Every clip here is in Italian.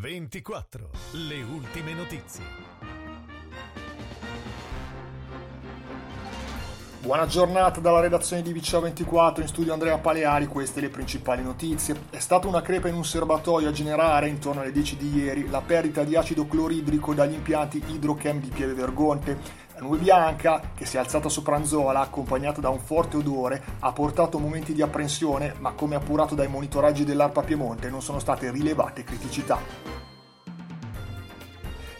24. Le ultime notizie. Buona giornata dalla redazione di VCA24 in studio Andrea Paleari, queste le principali notizie. È stata una crepa in un serbatoio a generare, intorno alle 10 di ieri, la perdita di acido cloridrico dagli impianti Hidrochem di Pieve Vergonte. La nube bianca, che si è alzata sopra Anzola, accompagnata da un forte odore, ha portato momenti di apprensione, ma come appurato dai monitoraggi dell'ARPA Piemonte non sono state rilevate criticità.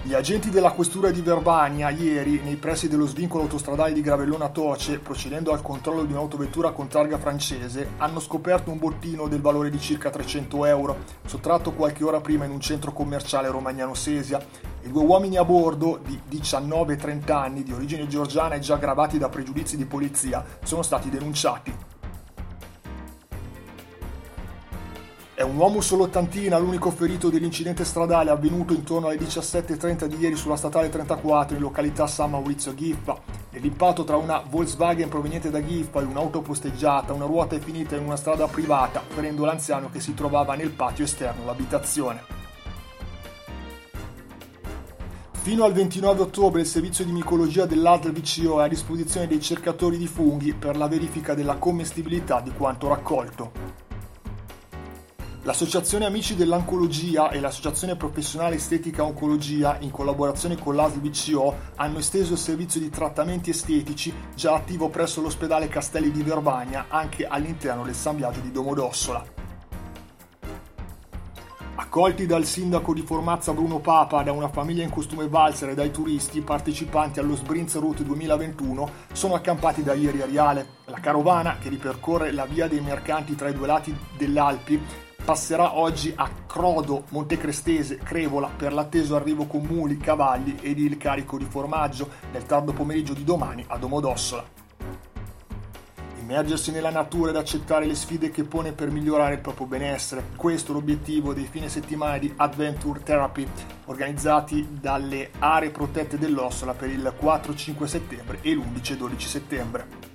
Gli agenti della questura di Verbania ieri, nei pressi dello svincolo autostradale di Gravellona Toce, procedendo al controllo di un'autovettura con targa francese, hanno scoperto un bottino del valore di circa 300 euro, sottratto qualche ora prima in un centro commerciale romagnano Sesia. I due uomini a bordo, di 19 e 30 anni, di origine georgiana e già aggravati da pregiudizi di polizia, sono stati denunciati. È un uomo sull'ottantina, l'unico ferito dell'incidente stradale avvenuto intorno alle 17.30 di ieri sulla statale 34 in località San Maurizio Ghiffa. Nell'impatto tra una Volkswagen proveniente da Ghiffa e un'auto posteggiata, una ruota è finita in una strada privata, ferendo l'anziano che si trovava nel patio esterno dell'abitazione. Fino al 29 ottobre il servizio di micologia dell'ASL VCO è a disposizione dei cercatori di funghi per la verifica della commestibilità di quanto raccolto. L'Associazione Amici dell'Oncologia e l'Associazione Professionale Estetica Oncologia, in collaborazione con l'ASL hanno esteso il servizio di trattamenti estetici già attivo presso l'ospedale Castelli di Verbania anche all'interno del San Biagio di Domodossola. Accolti dal sindaco di Formazza Bruno Papa, da una famiglia in costume valzer e dai turisti partecipanti allo Sbrinz Route 2021, sono accampati da ieri a Riale. La carovana, che ripercorre la via dei mercanti tra i due lati dell'Alpi, passerà oggi a Crodo, Montecrestese, Crevola per l'atteso arrivo con muli, cavalli ed il carico di formaggio nel tardo pomeriggio di domani a Domodossola. Immergersi nella natura ed accettare le sfide che pone per migliorare il proprio benessere. Questo è l'obiettivo dei fine settimana di Adventure Therapy organizzati dalle aree protette dell'Ossola per il 4-5 settembre e l'11-12 settembre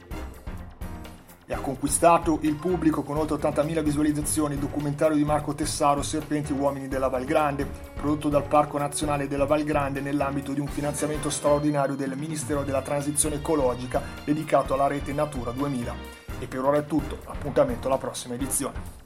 e ha conquistato il pubblico con oltre 80.000 visualizzazioni il documentario di Marco Tessaro Serpenti Uomini della Val Grande, prodotto dal Parco Nazionale della Val Grande nell'ambito di un finanziamento straordinario del Ministero della Transizione Ecologica dedicato alla rete Natura 2000. E per ora è tutto, appuntamento alla prossima edizione.